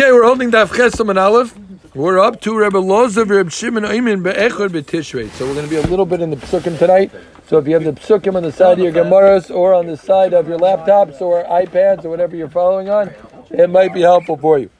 Okay, we're holding Daf Chesam and Aleph. We're up to Rebbe Lozav Reb Shimon Oimin Be'echor B'Tishrei. So we're going to be a little bit in the Psukim tonight. So if you have the Psukim on the side of your Gemaras or on the side of your laptops or iPads or whatever you're following on, it might be helpful for you.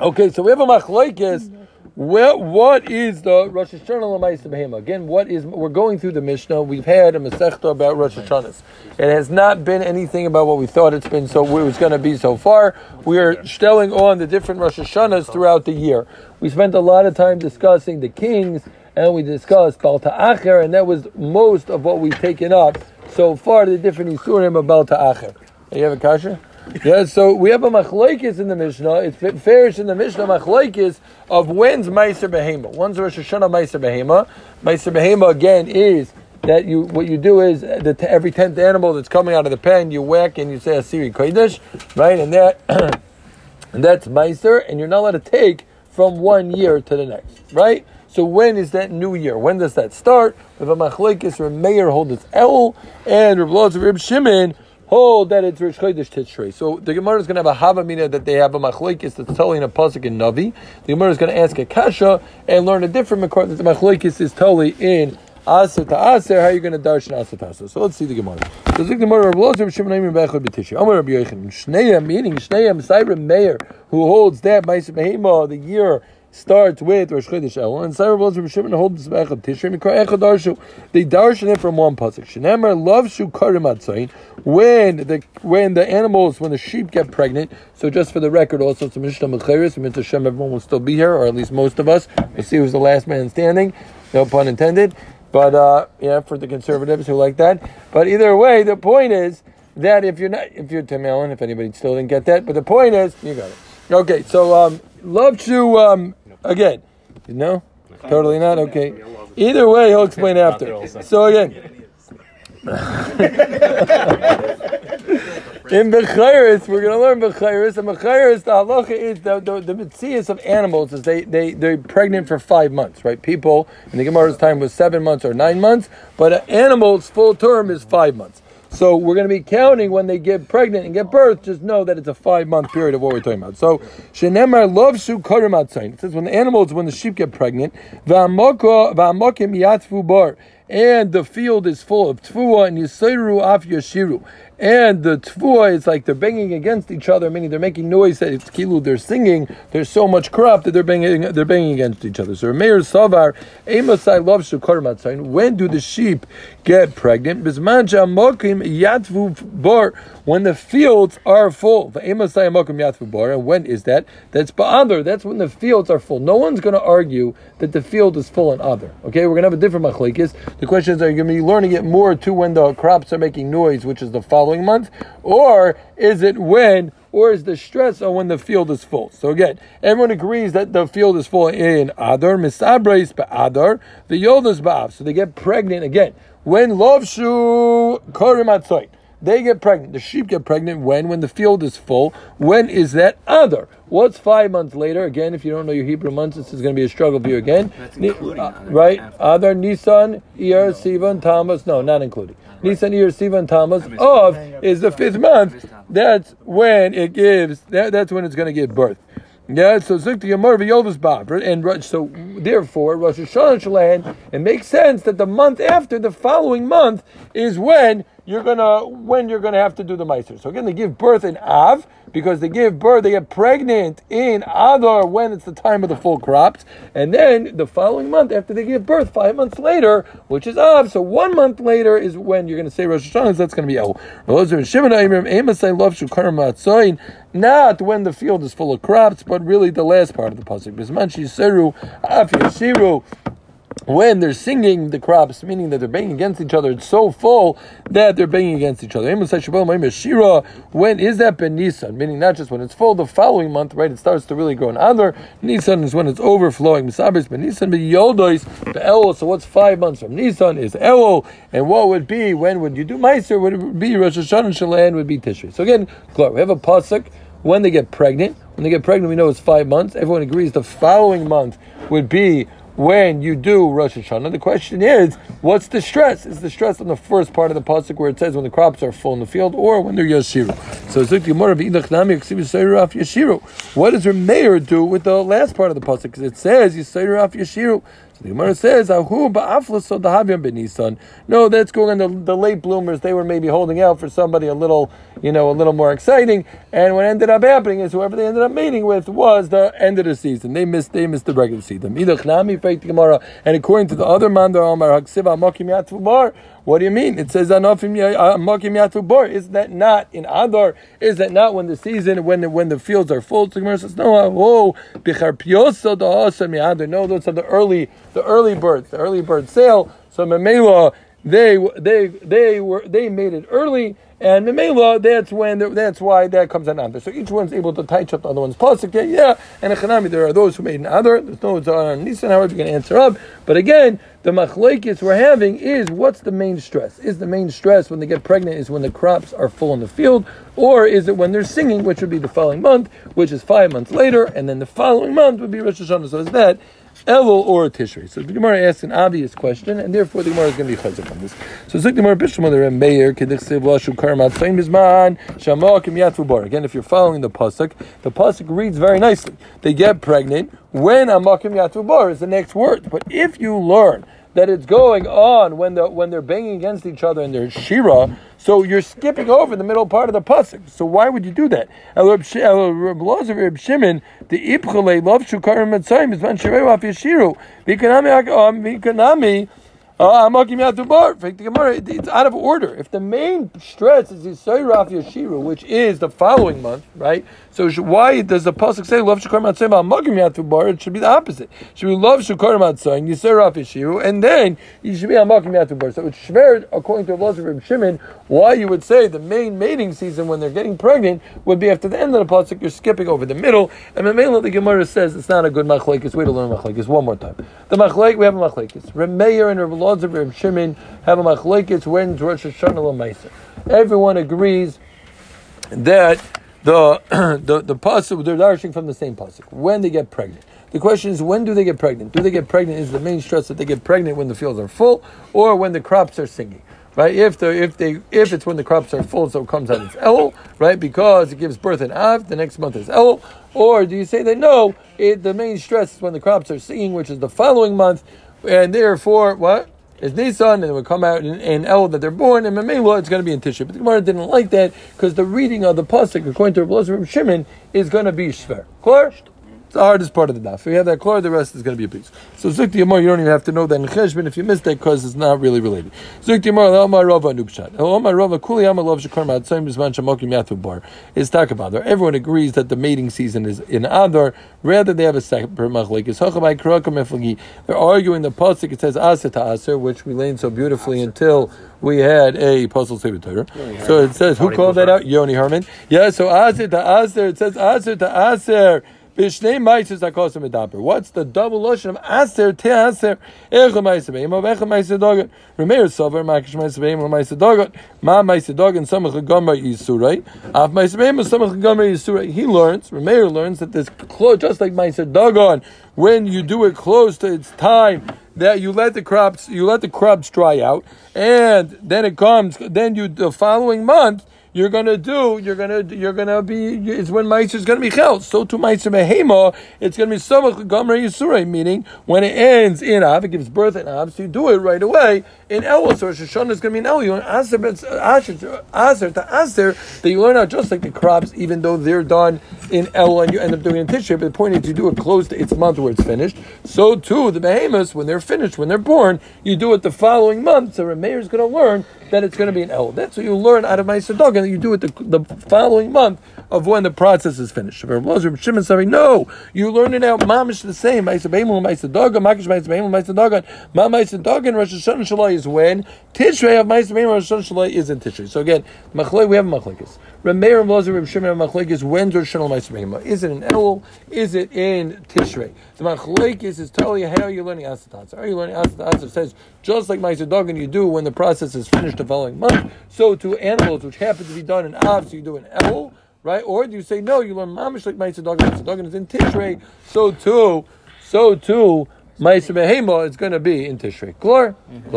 Okay, so we have a machlokes. Well, what is the Rosh Hashanah L'Maisa Behema? Again, what is we're going through the Mishnah. We've had a Masechta about Rosh Hashanahs. It has not been anything about what we thought it's been. So it was going to be so far. We are stelling on the different Rosh Hashanahs throughout the year. We spent a lot of time discussing the kings, and we discussed Balta Acher, and that was most of what we've taken up so far. The different Isurim of Balta Acher. You have a kasha? Yeah, so we have a machlokes in the Mishnah. It's fairish in the Mishnah machlokes of when's Meiser Behema. When's Rosh Hashanah Meiser Behema? Meiser Behema again is that you what you do is that every tenth animal that's coming out of the pen you whack and you say Asiri Kodesh, right? And that and that's Meiser, and you're not allowed to take from one year to the next, right? So when is that new year? When does that start? If a machlokes or Meir hold its El and Rav Rib Shimon hold that it's Rish Chodesh Tishrei. So the Gemara is going to have a havamina that they have a machlokes that's in a pasuk in Navi. The Gemara is going to ask a kasha and learn a different makor that the machlokes is totally in Aser to Aser. How are you going to darshan Aser to? So let's see the Gemara. So the Gemara Rabbi Lozer Shimon Aimin Bechad B'Tishrei. Amar Rabbi Yochanan Shneim meaning Shneim Cyrus Meir who holds that Ma'aser Behema the year starts with Rosh Chodesh Elul, and Sarah Boz Rav Shimon holds Echad Tishrei Mikra Echad Darshu. They darshan it from one pasuk. Shenemar love shu karim atzayin when the when the animals when the sheep get pregnant. So just for the record, also it's a Mishnah Mecheres. Shem, everyone will still be here, or at least most of us. We'll see who's the last man standing. No pun intended. But uh, yeah, for the conservatives who like that. But either way, the point is that if you're not, if you're Tim Allen, if anybody still didn't get that, but the point is, you got it. Okay, so um, love to um, again. No, totally not. Okay. Either way, he'll explain after. So again. In Bechiris, we're going to learn Bechiris, and Bechiris, the halacha is the, the, the mitzias of animals is they, they, they're pregnant for five months, right? People, in the Gemara's time was seven months or nine months, but an animal's full term is five months. So we're going to be counting when they get pregnant and get birth. Just know that it's a five month period of what we're talking about. So shenemar love shu karim It says when the animals, when the sheep get pregnant, v'amokim yatfu bar, and the field is full of tfuah and yisayru af yashiru and the tfuah is like they're banging against each other, meaning they're making noise. That it's kilu, they're singing. There's so much crop that they're banging, they're banging against each other. So Meir Savar, Emasai loves shukar matzayin. When do the sheep get pregnant? Bismanja mokim yatvu bar. When the fields are full. And when is that? That's ba'adar. That's when the fields are full. No one's going to argue that the field is full in other. Okay, we're going to have a different machlekes. The question is, are you going to be learning it more to when the crops are making noise, which is the following month, or is it when, or is the stress on when the field is full? So again, everyone agrees that the field is full in Adar, Misabreis Adar, the Yoldas Ba'av. So they get pregnant again. When Lovshu Korim they get pregnant. The sheep get pregnant when? When the field is full. When is that? other? What's five months later? Again, if you don't know your Hebrew months, this is going to be a struggle for you again. That's including uh, right? Adar, Nisan, Iyar, Sivan, Tammuz. No, not including. Nisan, Iyar, Sivan, Tammuz. Of is the fifth month. That's when it gives. That, that's when it's going to give birth. Yeah, so Zukti Yamar V'Yolvus Bab, and so therefore Rosh Hashanah Shalahan, it makes sense that the month after, the following month, is when you're gonna when you're gonna have to do the meiser. So again, they give birth in Av because they give birth, they get pregnant in Adar when it's the time of the full crops, and then the following month after they give birth, five months later, which is Av. So one month later is when you're gonna say Rosh Hashanah. So that's gonna be El. Not when the field is full of crops, but really the last part of the pasuk. Bisman Shiseru Af Yashiru when they're singing the crops, meaning that they're banging against each other, it's so full that they're banging against each other. When is that Ben Nisan? Meaning not just when it's full, the following month, right? It starts to really grow in Adar. Nisan is when it's overflowing. Ben Nisan. So what's five months from Nisan is Elul. And what would be when would you do Meiser? Would it be Rosh Hashanah And Shalan would be Tishri. So again, we have a pasuk when they get pregnant. When they get pregnant, we know it's five months. Everyone agrees the following month would be when you do Rosh Hashanah. The question is, what's the stress? Is the stress on the first part of the pasuk where it says when the crops are full in the field, or when they're yashiru? So What does Rameir do with the last part of the pasuk? Because it says yisayru af yashiru. So the Gemara says, "Ahu benisan." No, that's going on the, the late bloomers. They were maybe holding out for somebody a little, you know, a little more exciting. And what ended up happening is whoever they ended up meeting with was the end of the season. They missed, they missed the regular season. And according to the other mandar Omar Haksiva Makim what do you mean? It says Anofim uh, Makim Yatfubar. Is that not in Adar? Is that not when the season, when the, when the fields are full? So Gemara says, no, oh, no, those are the early the early birds, the early bird sale. So Memela, they they they were they made it early, and Memela, that's when that's why that comes out under. So each one's able to touch up the other one's pasuk. Yeah, yeah. and Echanami, there are those who made an other. There's no on Nisan. However, you can answer up. But again, the machlekes we're having is what's the main stress? Is the main stress when they get pregnant is when the crops are full in the field, or is it when they're singing, which would be the following month, which is five months later, and then the following month would be Rosh Hashanah. So is that Elul or Tishrei. So the Gemara asks an obvious question, and therefore the Gemara is going to be chazak on this. So Zik Gemara Bishlam there Meir Kediksiv Lashu Karmat Fein Bizman Shamakim Yatvu Bar. Again, if you're following the pasuk, the pasuk reads very nicely. They get pregnant when Amakim Yatvu Bar is the next word. But if you learn that it's going on when the when they're banging against each other in their shira. So you're skipping over the middle part of the pasuk. So why would you do that? The love af yeshiru. Vikanami uh, it's out of order. If the main stress is Yisayraf Yashiru, which is the following month, right? So why does the pasuk say love shukar matzayim magim yatubar? It should be the opposite. It should be love shukar matzayim Yisayraf Yashiru, and then you should be on magim yatubar. So it's shver according to Rabbi Reb Shimon why you would say the main mating season when they're getting pregnant would be after the end of the pasuk. You're skipping over the middle, and the Mamela the Gemara says it's not a good machlekes. Way to learn machlekes one more time. The machlek we have a machlekes. Remeir and Rabbi laws of Reb Shimon have a machlekes when Rosh Hashanah Lamaisa. Everyone agrees that the the the pasuk they're dashing from the same pasuk when they get pregnant. The question is when do they get pregnant? Do they get pregnant? Is the main stress that they get pregnant when the fields are full or when the crops are singing? Right? If the if they if it's when the crops are full, so it comes out as El, right? Because it gives birth in Av, the next month is El. Or do you say that no, it, the main stress is when the crops are singing, which is the following month, and therefore what? Is Nisan, and it would come out in, in El that they're born, and Mamela it's going to be in Tisha. But the Gemara didn't like that because the reading of the pasuk, according to Rabbi Shimon, is going to be Shver. Clear? It's the hardest part of the daf. If you have that clear, the rest is going to be a piece. So Zuk Yamar, you don't even have to know that in Cheshbon if you missed that because it's not really related. Zuk Yamar, Omar Rava Nukshad. Omar Rava Kuli Yamar Lov Shakar Matzayim Bizman Shamokim Yathu Bar. Is talk about there. Everyone agrees that the mating season is in Adar. Rather, they have a separate machlek. It's Hachamai Krakam Eflagi. They're arguing the pasuk. It says Aser to Aser, which we learned so beautifully until we had a puzzle Sefer Torah. So it says, who called that out? Yoni Harman. Yeah, so Aser to Aser. It says Aser to Aser. What's the double lotion of aser te aser? Echa ma'aser beim of echa ma'aser dogan. Remeir sover makish ma'aser beim or ma'aser dogan. Ma ma'aser dogan samach gomer yisurei. Af ma'aser beim or samach gomer yisurei. He learns. Remeir learns that this close, just like ma'aser dogan, when you do it close to its time, that you let the crops you let the crops dry out, and then it comes. Then you the following month you're gonna do, you're gonna, you're gonna be, it's when Meiser is gonna be held. So to Meiser Behema, it's gonna be Samach Gomer Yisure, meaning when it ends in Av, it gives birth in Av, so you do it right away in Elul. So Rosh Hashanah is gonna be in Elul. You learn Aser, Aser to Aser, that you learn out just like the crops, even though they're done in Elul and you end up doing it in Tishrei, but the point is you do it close to its month where it's finished. So too, the Behemoths, when they're finished, when they're born, you do it the following month. So Rameir is gonna learn that it's going to be an El. That's what you learn out of Meiser Dog, and you do it the, the following month of when the process is finished. Shimon saying, no, you learn it out mamish the same. Meiser Beimel, Meiser Dog, Makish Meiser Beimel, Meiser Dog, Ma Meiser Dog, and Rosh Hashanah Shalai is when Tishrei of Meiser Beimel, Rosh Hashanah is in Tishrei. So again, Machlei, we have Machlekes. Rameir and Lozer Reb Shimon and Machlekes, when's Rosh Hashanah Meiser Beimel? Is it in El? Is it in Tishrei? The Machlekes is telling you how you're learning Asatats. Are you learning Asatats? It says, just like Meiser Dog, and you do when the process is finished the following month, so to animals which happen to be done in Av, so you do an El, right? Or do you say no? You learn mamish like Ma'aser Dagan. Ma'aser Dagan is in Tishrei. So too, so too. Ma'aser Behema, it's going to be in Tishrei. Klor? Mm-hmm.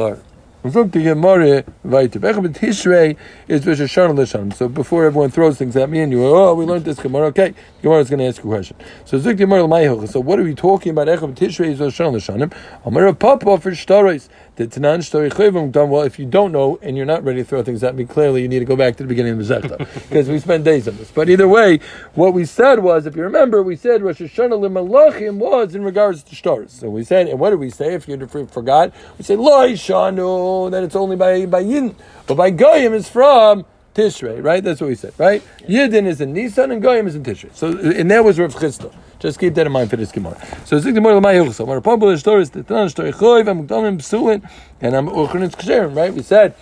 Gemara Tishrei is Rosh Hashanah. So before everyone throws things at me and you oh, we learned this Gemara. Okay, Gemara is going to ask you a question. So Gemara. So what are we talking about? Echad Tishrei is Rosh Hashanah Lishanim. Amar Papa for Shtaros. The Tanan Chayvim done. Well, if you don't know and you're not ready to throw things at me, clearly you need to go back to the beginning of the Zeta because we spent days on this. But either way, what we said was, if you remember, we said Rosh Hashanah L'malachim was in regards to stars. So we said, and what did we say? If you forgot, we said Lo Shanu. That it's only by by Yin, but by Goyim is from Tishrei, right? That's what we said, right? Yidin is in Nisan and Goyim is in Tishrei. So, and that was Rav Chisda. Just keep that in mind for this Gemara. So, Zik Gemara L'may Yuchsa. When a popular story is the Tanan Shtori Choyv, I'm Gdalim Psulin, and I'm Uchrin Ksherim, right? We said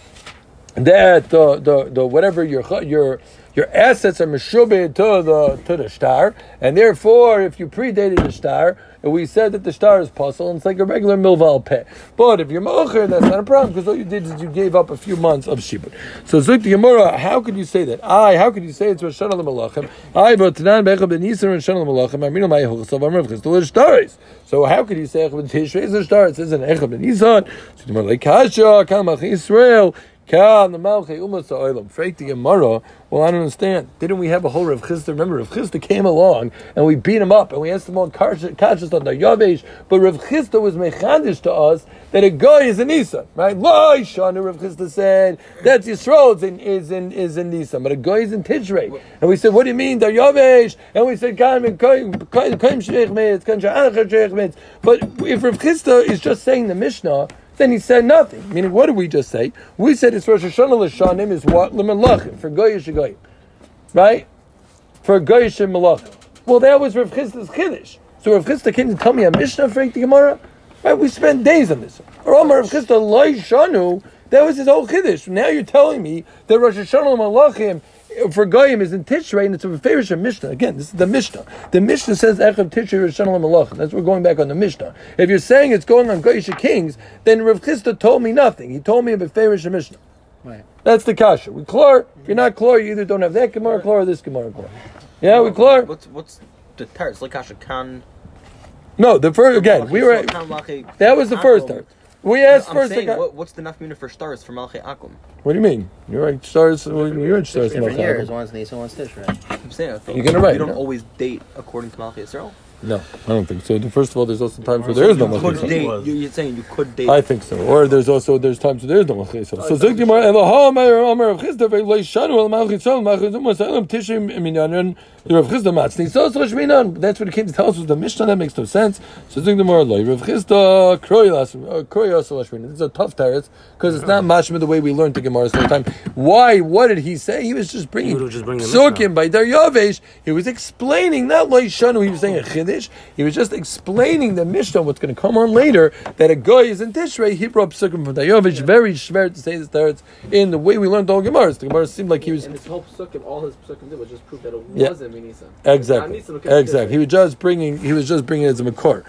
that the, the, the, whatever your, your, your assets are meshubed to the to the star, and therefore, if you predated the star, we said that the star is puzzle, and it's like a regular milval peh. But if you're mocher, that's not a problem because all you did is you gave up a few months of shibud. So Zuk the Gemara, how could you say that? I, how could you say it's Rosh Hashanah Malachim? I, but Tanan Bechab Ben Yisrael Rosh Hashanah Malachim. I mean, my Hochasav Amrav the stars. So how could you say Echab Ben Tishrei is a star? It says an Echab Ben Yisrael. So the Gemara like Kasha Kamach Israel. The Gemara. Well, I don't understand. Didn't we have a whole Rav Chisda? Remember, Rav Chisda came along and we beat him up and we asked him on Kashas on the Yavesh. But Rav Chisda was mechadish to us that a guy is in Nisan, right? Lo Shanu Rav Chisda said that's Yisrael is in is in is in but a guy is in Tishrei. And we said, what do you mean, the Yavesh? And we said. But if Rav Chisda is just saying the Mishnah. Then he said nothing. Meaning, what did we just say? We said it's Rosh Hashanah L'shanim is what? L'melachim, for Goyish Goyim. Right? For Goyish and Melachim. Well, that was Rav Chisda's Kiddush. So Rav Chisda came to tell me a Mishnah for the Gemara? Right? We spent days on this. Or Rav Chisda Loi Shanu, that was his whole Kiddush. Now you're telling me that Rosh Hashanah L'melachim for Goyim is in Tishrei, and it's a favorite Mishnah. Again, this is the Mishnah. The Mishnah says Echav Tishrei Rosh Malach. That's what we're going back on the Mishnah. If you're saying it's going on Goyish Kings, then Rav Chisda told me nothing. He told me a favorite Mishnah. Right. That's the kasha. We chlor. If you're not chlor, you either don't have that Gemara chlor or this Gemara chlor. Yeah, we chlor. What's what's the teretz? Like kasha can. No, the first again. We were. That was the first teretz. We asked I'm first. Saying, what, what's the nafmina for stars for Malchay Akum? What do you mean? You're right. Stars. Well, you're in stars. Different years. One's Nisan, one's Tishrei. I'm saying. You're gonna write. You don't no? always date according to Malchay Israel. No, I don't think so. First of all, there's also times where there is no You could Malchus. date. You're, you're saying you could date. I think so. Or there's also there's times where there is no Malchus. So Zuk Gemara Elohim Omer of Chisda Ve'Loi Shanu El Malchus El Malchus Umas Elam Tishim Minyanon Rav Chisda Matzni So So Shminan. That's what it came to tell us was the Mishnah. That makes no sense. So Zuk Gemara Loi Rav Chisda Kroy Kroy Shminan. This is a tough teretz because it's not mashma the way we learned the Gemara the time. Why? What did he say? He was just bringing He was just bringing the Psukim by Daryavesh. He was explaining not Loi Shanu. He was saying a Chiddush. He was just explaining the Mishnah, what's going to come on later, that a guy is in Tishrei, he brought Psukim from Daryavesh. Very schwer to say this there. It's in the way we learned all Gemaras. The Gemara seemed like he was. And his whole psukim, all his psukim did was just prove that it Yeah. wasn't Minisan. Exactly. Exactly. He was just bringing. He was just bringing it as a makor.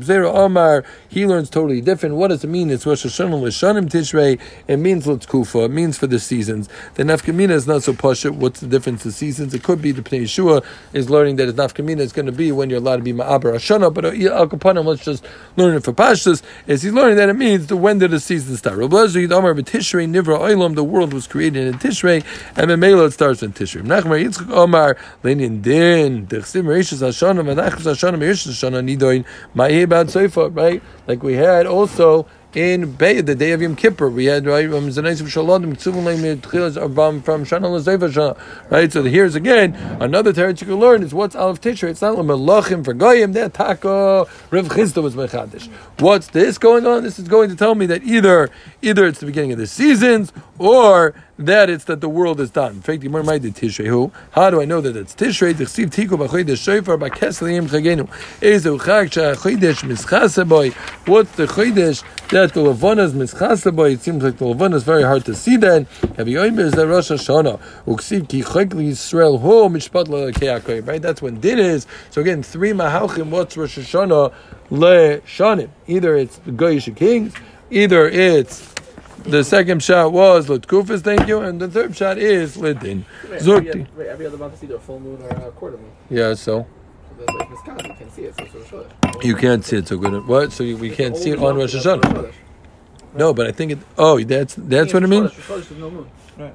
Zera Omar. He learns totally different. What does it mean? It's Rosh Hashanah L'Shanim Tishrei. It means Let's Kufa. It means for the seasons. The nafkamina is not so pasha. What's the difference? The seasons. It could be the Pnei Yeshua is learning that it's nafkamina is going to be when you're allowed to be ma'aber Hashanah. But uh, Al Kapanim, let's just learn it for pashtas. Is he learning that it means the when did the season start? The world was created in Tishrei, and Memela it starts in Tishrei. Right, like we had also in Bay, the day of Yom Kippur, we had right um, from Shana. Right, so here's again another territory you can learn is what's Aleph Tishrei. It's not Melachim for Goyim. That Taka Rav Chisda was Mechadish. What's this going on? This is going to tell me that either either it's the beginning of the seasons or that it's that the world is done. In the Gemara might Tishrei. How do I know that it's Tishrei? The Chsiv Tiku b'Chodesh Shofar b'Keslayim Chagenu. Ezu Chag Chodesh Mischasaboy. What's the Chodesh that the Levana is Mischasaboy? It seems like the Levana is very hard to see. Then have you is the Rosh Hashanah? Uksiv Ki Chagli Yisrael Ho Mishpat Lekeakoy. Right, that's when din is. So again, three Mahalchim. What's Rosh Hashanah Le Shanim? Either it's the Goyish Kings, either it's the second shot was Lutkufis, thank you, and the third shot is Lidin. Wait, Zukti. every, wait, every other month is either a full moon or a quarter moon. Yeah, so. So that's like Miskasi can can't see it. So it's Rosh Chodesh. You can't see it so good. What? So you, we can't see it on Only Rosh Rosh Hashanah? No, but I think it. Oh, that's that's what it means. Rosh Chodesh, no moon. Right.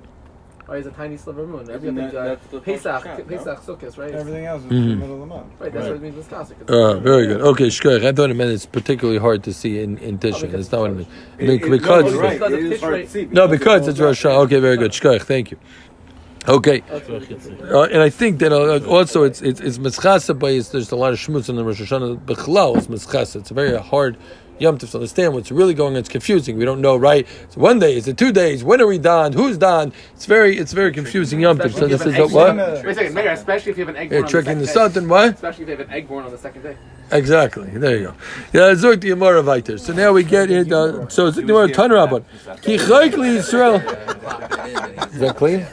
Right, it's a tiny sliver of moon. Every And other that- uh, that's the Pesach, Rosh Hashanah, Pesach, Sukkot, right? Everything else is Mhm. in the middle of the month. Right, that's what it means with Kasich. Uh, very good. Okay, shkoyach. I thought it meant it's particularly hard to see in in Tishrei. because That's not what it means. It- it- Because no, you're right. Because It of hard to Tishrei. see no, because it's Rosh Hashanah. Okay, very good. Shkoyach. Thank you. Okay, That's what it is. uh, and I think that uh, also it's it's it's mischasa, but it's, there's a lot of shmutz in the Rosh Hashanah. Bechlal is mischasa. It's a very hard yom to understand what's really going on. It's confusing. We don't know, right? So one day, is it two days? When are we done? Who's done? It's very it's very confusing yom to. So this is what? Wait a second, Mayor, especially if you have an egg Yeah, tricking the the something. What? Especially if you have an egg born on the second day. Exactly. There you go. Yeah, Zok the Gemara weiter. So now we get it. Uh, so Zok the Gemara Tanarabon. Ki chayk Yisrael. Is that clean?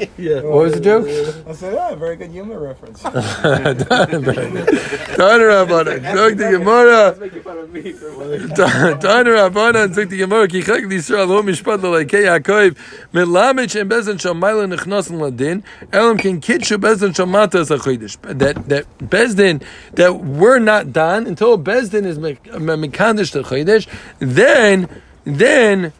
Yeah. What was the joke? I said, ah, very good humor reference. Tanarabon. Zok the Gemara. Let's make fun of me. for what- Tanarabon. Zok the Gemara. Ki chayk li Yisrael. Lo mishpat lo leikei Yaakov. Melamid shem bezen shom mayla nechnasen ladin. Elam kin kitshu bezen shom matas achoidish. That that bezdin that we're not done until bezdin is mekandish the chodesh. Then then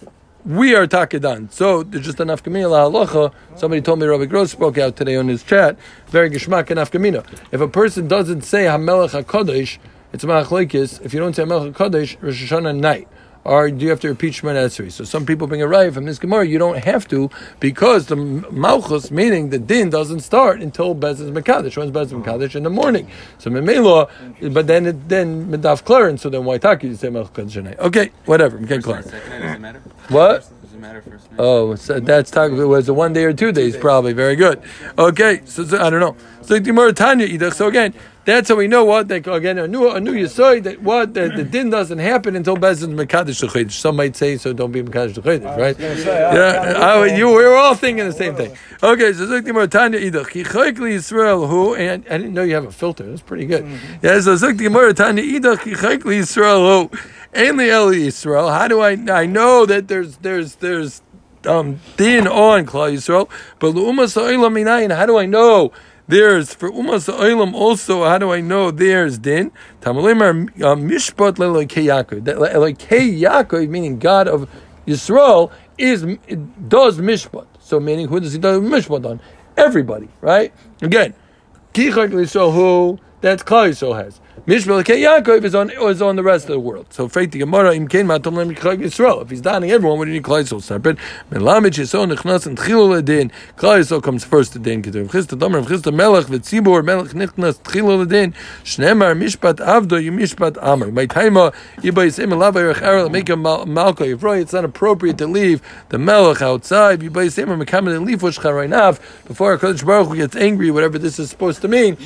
we are takedan. So there's just an afkamina halacha. Somebody told me Rabbi Gross spoke out today on his chat. Very geshmak and afkamina. If a person doesn't say Hamelech Hakadosh, it's machlekes. If you don't say Hamelech Hakadosh, Rosh Hashanah night. Or do you have to repeat Shemana Esrei? So some people bring a right from this Gemara. You don't have to because the Malchus, meaning the din, doesn't start until Bez's Mekadesh. When's Bez's Mekadesh? In the morning. So Memela, but then it, then Medaf Clarence. So then why talk you say Kadesh? Okay, whatever. Okay, Clarence. Second night, does it matter? What? Does it matter first night? Oh, so that's talking. It was a one day or two days, probably. Very good. Okay, so, so I don't know. So Gemara Tanya So again, that's how we know what. That again, a new a new yisoid that what the, the din doesn't happen until Bezin Mekadesh Shechodesh. Some might say so. Don't be Mekadesh Shechodesh, right? Yeah, I, you we were all thinking the same thing. Okay, so Zuk Gemara Tanya Idach. Li Yisrael Who and I didn't know you have a filter. That's pretty good. Yeah, so Zuk Gemara Tanya Idach. Li Yisrael Who. Ainli Eli Yisrael. How do I? I know that there's there's there's um, din on Klal Yisrael, but Umas Oilam Minayin. How do I know? There's for Umas Oilam also. How do I know there's din? Tamalim are uh, Mishpat Lelokei Yaakov. That Lelokei Yaakov, meaning God of Yisrael, is does Mishpat. So meaning who does he do Mishpat on? Everybody, right? Again, Kichak who that's Klal Yisrael has. Lelokei Yaakov is on is on the rest of the world. So Freit the Gemara Im Kein Matam Lem Yisrael. If he's donning everyone, what do you need Klal Yisrael separate? Melamid Yisrael Nechnas and Tchilul Ledin. Klal Yisrael comes first to din. Kedu Chista Domer Chista Melech V'Tzibur Melech Nechnas Tchilul Ledin. Shnemar Mishpat Avdo Yimishpat Amar. My timer Yiba Yisem Elav Erech Erel make a mal- Malka Yivroi. It's not appropriate to leave the Melech outside. Yiba Yisem Mekamed Elifush Charainav before Hakadosh Baruch Hu gets angry. Whatever this is supposed to mean.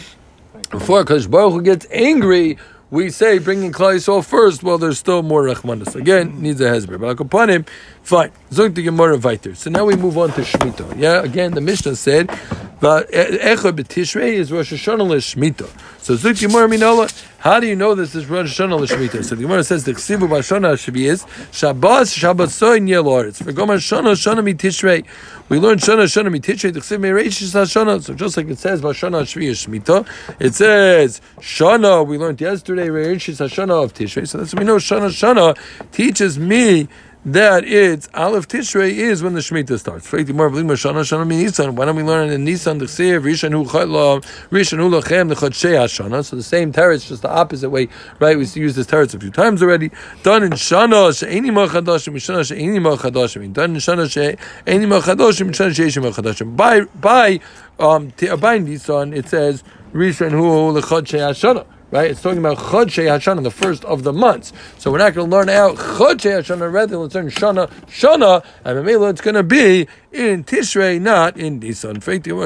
Before Hakadosh Baruch gets angry, we say bringing Klal Yisrael first. Well, there's still more Rachmanis. Again, needs a hezbollah. But upon him, fine. So now we move on to Shemitah. Yeah, again, the Mishnah said, "But Echad b'Tishrei is Rosh Hashanah l'Shmitah." So the Gemara Minala. How do you know this is Rosh Hashanah l'Shmitah? So the Gemara says the Chsivu b'Shana Shabbos Shabbos Shabbosoin Yel Oretz. For Gomer Shana Shana miTishrei. We learn Shana Shana miTishrei. The Chsiv Meireshis Hashana. So just like it says b'Shana Shviya Shemitah, it says Shana. We learned yesterday Meireshis Hashana of Tishrei. So that's we know. Shana Shana teaches me that it's Aleph Tishrei is when the Shemitah starts. Why don't we learn in Nisan the Chsiv Rishon Rishon Hu Lachem the Chodshei Hashana? So the same teretz, just the opposite way, right? We used this teretz a few times already. Done in Shana She'eni Machadashim Shana She'eni Machadashim. Done in Shana She'eni Machadashim Shana She'eni Machadashim. By by um t- by Nisan it says Rishon Hu Lechodshei Hashana. Right? It's talking about Chodshei Hashanah, the first of the months. So we're not going to learn out Chodshei Hashanah, rather let's learn Shana, Shana, and Mamela it's going to be in Tishrei, not in Nisan.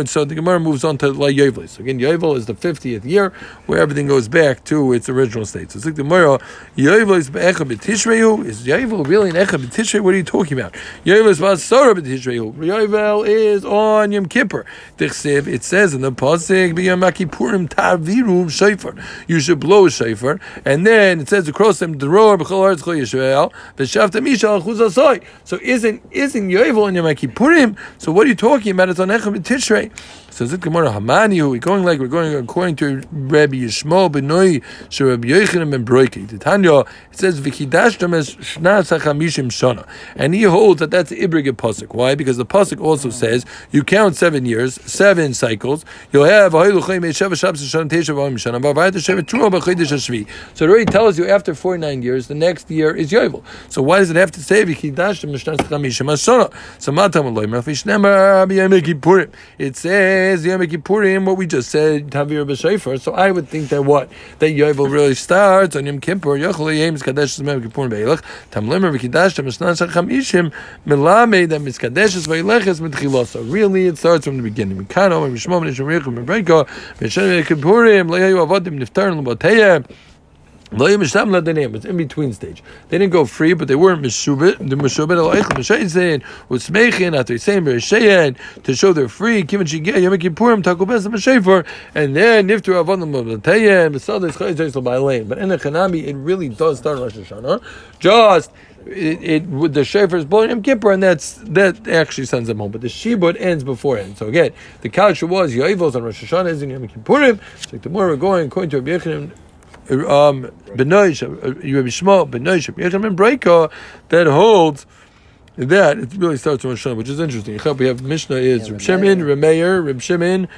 So the Gemara moves on to La Yovel. So again, Yovel is the 50th year where everything goes back to its original state. So it's like the Gemara, Yovel is Be'echa B'Tishreyu. Is Yovel really an B'Tishrei? What are you talking about? Yovel is Basara B'Tishreyu. Yovel is on Yom Kippur. It says in the Pasik, B'Yom Kippurim Taviru Shofar. You should blow a shofar, and then it says across them, Dror B'Chol Haaretz Chol Yisrael, V'Shavta Mishal Chuz Asoi. So isn't isn't Yovel on Yom Kippurim? So what are you talking about? It's on Echem Tishrei. So Zit Gemara Hamani, who we going like we're going according to Rabbi Yishmael Benoi, so Rabbi Yochanan ben Broiki. The Tanya it says Vikidashtam as Shnas Hachamishim Shana, and he holds that that's the Ibrige pasuk. Why? Because the pasuk also says you count seven years, seven cycles. You'll have. So it already tells you after forty nine years, the next year is Yovel. So why does it have to say Vikidashtam as Shnas Hachamishim Shana? So Matam Shnemar B'Yom Kippurim. It says Yom Kippurim, what we just said, Tavir B'Shayfer. So I would think that what? That Yovel really starts on Yom Kippur. Yochel Yom Kadesh Yom Kippurim Be'elach. Tamlimer V'Kidash Mishnas HaChamishim Melame That Miskadesh V'Eleches Mitchilosa. Really, it starts from the beginning. Mikano Mishmom Nishim Rechim Mebreko Mishem Kippurim Le'yayu Avodim Niftarim L'Boteyah it's in between stage. They didn't go free, but they weren't meshubit. The meshubit aloich m'sheizen was smechin after saying b'rishayin to show they're free. Kivin shigeh yom kippurim takubes m'shefer, and then niftu avodim l'b'tayim b'sadis chayzis l'baylein. But in the Chanami, it really does start Rosh Hashanah. Just it, it with the shofar is blowing Yom Kippur, and that's that actually sends them home. But the shibud ends beforehand. So again, the couch was Yoivos on Rosh Hashanah is in Yom Kippurim. So tomorrow we're going according to Rabbi Yechanim um, Benoish, Rabbi Shmuel, Benoish, Yechon ben Breika, that holds that it really starts with Rosh which is interesting. We have Mishnah is Reb Shimon, Reb Meir, Reb Shimon,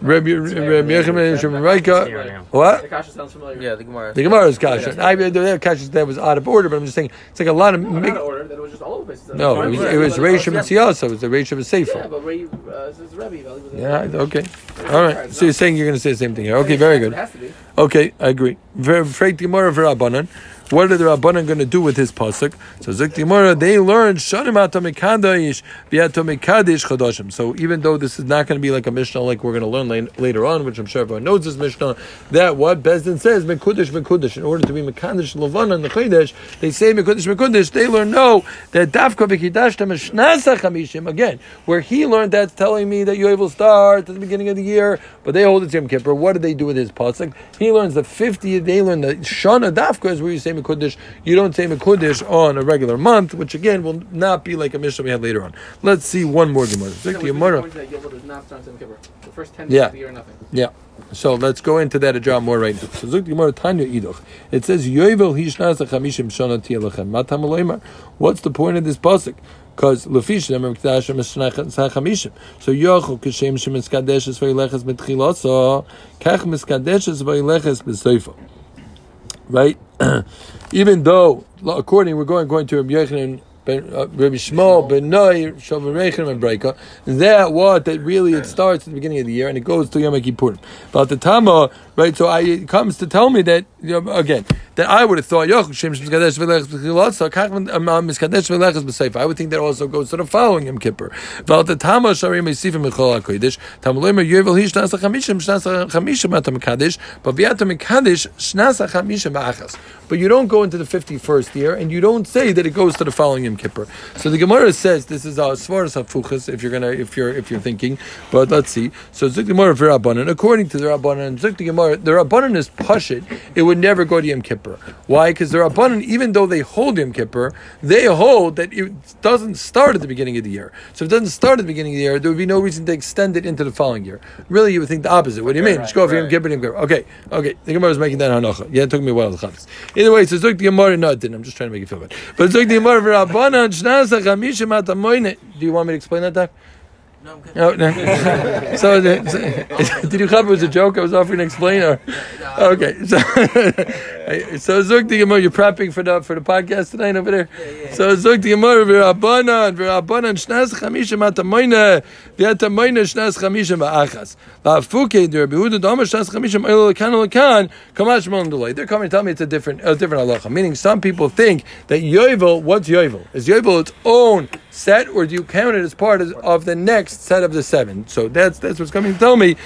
Reb Reb Yechon ben Breika. What? The kasha sounds familiar. Yeah, the Gemara. The Gemara is kasha. I mean, the kasha that was out of order, but I'm just saying it's like a lot of. No, not out of order. That was just all over the place. No, it was, it was Reish and Mitziyasa. It was the Reish of a Yeah, but Ray, uh, this is Rebbe. Valley was a- Yeah, okay. All right. So you're saying you're going to say the same thing here. Okay, very good. has to be. Okay, I agree. Freit Gemara v'Rabbanan. What are the Rabbanan going to do with his pasuk? So Zik Gemara, they learned Shanim Atomikadayish Biatomikadish Chadoshim. So even though this is not going to be like a Mishnah like we're going to learn later on, which I'm sure everyone knows this Mishnah, that what Bezdin says Mekudish Mekudish. In order to be Mekadosh Levana and the Chodesh, they say Mekudish Mekudish. They learn no that Dafka B'Kidashta Mishnasa Chamishim again, where he learned that's telling me that you will start at the beginning of the year, but they hold it to Yom Kippur. What do they do with his pasuk? He learns the 50th, They learn the Shana Dafka is where you say Mekudish. You don't say Mekudish on a regular month, which again will not be like a Mishnah we had later on. Let's see one more Gemara. So Zik Gemara. means that Yovel does not start Yom Kippur. The first ten Yeah. days of the year, nothing. Yeah. So let's go into that a job more right now. So Zuk Gemara Tanya Idoch. It says Yovel Hishnas Chamishim Shana Tielachem. Matam Aleimar. What's the point of this pasuk? Because lefish them mikdashim chamishim. So yochel kishem shem miskadeshes v'yileches mitchiloso kach miskadeshes v'yileches b'soifa. Right. Even though, according we're going going to Rabbi Yochanan. Ben, uh, Rabbi Shmuel, Ben Noi, Shovarechim, and Breika. That what that really it starts at the beginning of the year and it goes to Yom Kippurim. But the Tama, right? So I, it comes to tell me that you know, again that I would have thought V'Lechus um, um, B'Seifa. I would think that also goes to the following Yom Kippur. But you don't go into the fifty-first year, and you don't say that it goes to the following Yom Kippur. So the Gemara says this is our Svaras Hafuchas. If you're gonna, if you're, if you're thinking, but let's see. So according to the Rabbanan, Zik the Gemara, the Rabbanan is Pashit. It would never go to Yom Kippur. Why? Because the Rabbanan, even though they hold Yom Kippur, they hold that it doesn't start at the beginning of the year. So if it doesn't start at the beginning of the year, there would be no reason to extend it into the following year. Really, you would think the opposite. What do you mean? Just go for Yom Kippur, Yom Kippur. Okay, okay. The Gemara is making that hanacha. Yeah, it took me a while to chafis. Either way, so Zuk the Gemara, no, it didn't. I'm just trying to make you feel good. But Zuk the Gemara for Rabbanan, Shnasa Chamishim Atamoyne. Do you want me to explain that, Doc? No, no. so, the, so did you come? It was a joke. I was offering to explain. Or okay, so so Zuk the Gemara. You're prepping for the for the podcast tonight over there. So Zuk the Gemara. V'Rabbanan, V'Rabbanan, Shnas Chamishim Atamoyne, V'Atamoyne Shnas Chamishim Ba'achas. V'Afuke Der Behuda Dama Shnas Chamishim Oil Lekan Lekan Kamash Mon Delay. They're coming to tell me it's a different a different halacha. Meaning, some people think that Yovel. What's Yovel? Is Yovel its own set, or do you count it as part of, the next set of the seven? So that's that's what's coming to tell me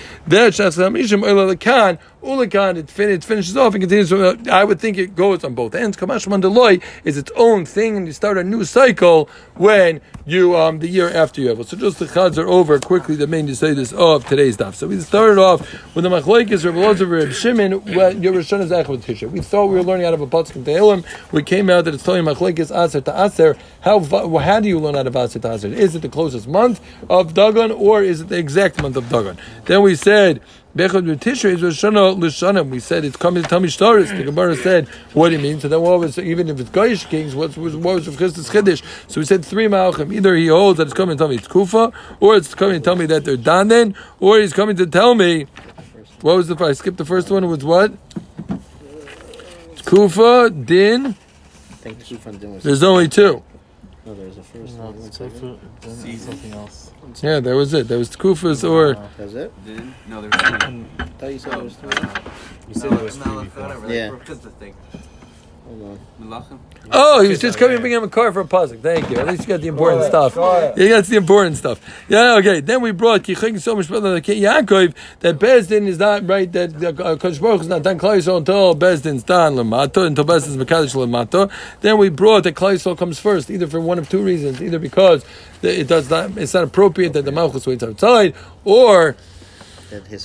Ulikan. It, fin- it finishes off and continues. From, I would think it goes on both ends. Kamash Mon is its own thing, and you start a new cycle when you um the year after Yovel. So just the chads are over quickly. The main say this of today's daf. So we started off with the machlekes Reb Elazar Reb Shimon. Rosh is Echad Tisha. We thought we were learning out of a pasuk in Tehillim. We came out that it's telling machlekes aser to aser. How how do you learn out of a to Hazard. Is it the closest month of Dagon or is it the exact month of Dagon? Then we said, Bechad B'Tishrei is Rosh Hashanah L'Shana. We said it's coming to Tamish Taurus. The Gemara said, what do you mean? So then what was, even if it's Goyish kings, what was, what was Chisda's Chiddush? So we said three Malachim. Either he holds that it's coming to tell me it's Kufa, or it's coming to tell me that they're Danen, or he's coming to tell me, what was the, I skipped the first one, it was what? Kufa, Din, I think Kufan Din was. there's only two. No, there's a first No, one. One it's second. then something else. Yeah, that was it. That was Kufas or That's it? Then no, there was three. I thought you said there was three. You said it was three Malach, before. whatever. Yeah. Like, because the thing. Hold on. Malachim. Oh, he was just coming to bring him a car for a puzzle. Thank you. At least you got the important stuff. Yeah, that's the important stuff. Yeah, okay. Then we brought Kiching so much better than Yaakov that Bezdin is not right. That the uh, Kodesh Baruch is not done Klaisol until Bezdin's done Lamato until Bezdin's Mekadosh Lamato. Then we brought that Klaisol comes first, either for one of two reasons: either because it does not, it's not appropriate that the Malchus waits outside, or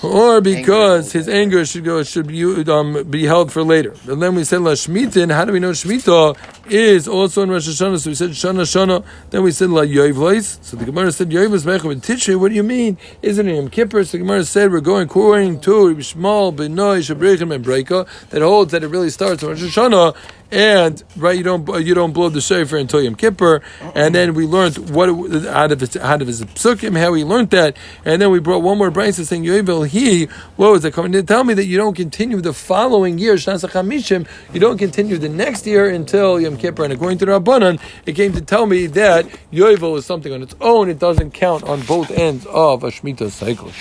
or because anger his anger should go should be um, be held for later. And then we said La Shmitin. How do we know shmita is also in Rosh Hashanah? So we said Shana Shana. Then we said La Yoivlois. So the Gemara said Yoivlois Mecha with Tishrei. What do you mean? Isn't it Yom Kippur? So the Gemara said we're going according to Rabbi Shmuel Benoi Shabrechim and Breika that holds that it really starts in Rosh Hashanah. And right, you don't you don't blow the shofar until Yom Kippur, and then we learned what it, out of his out of his psukim how we learned that, and then we brought one more brayso saying Yovel he what was it? Coming to tell me that you don't continue the following year Chamishim you don't continue the next year until Yom Kippur, and according to Rabbanan it came to tell me that Yovel is something on its own; it doesn't count on both ends of a Shemitah cycle.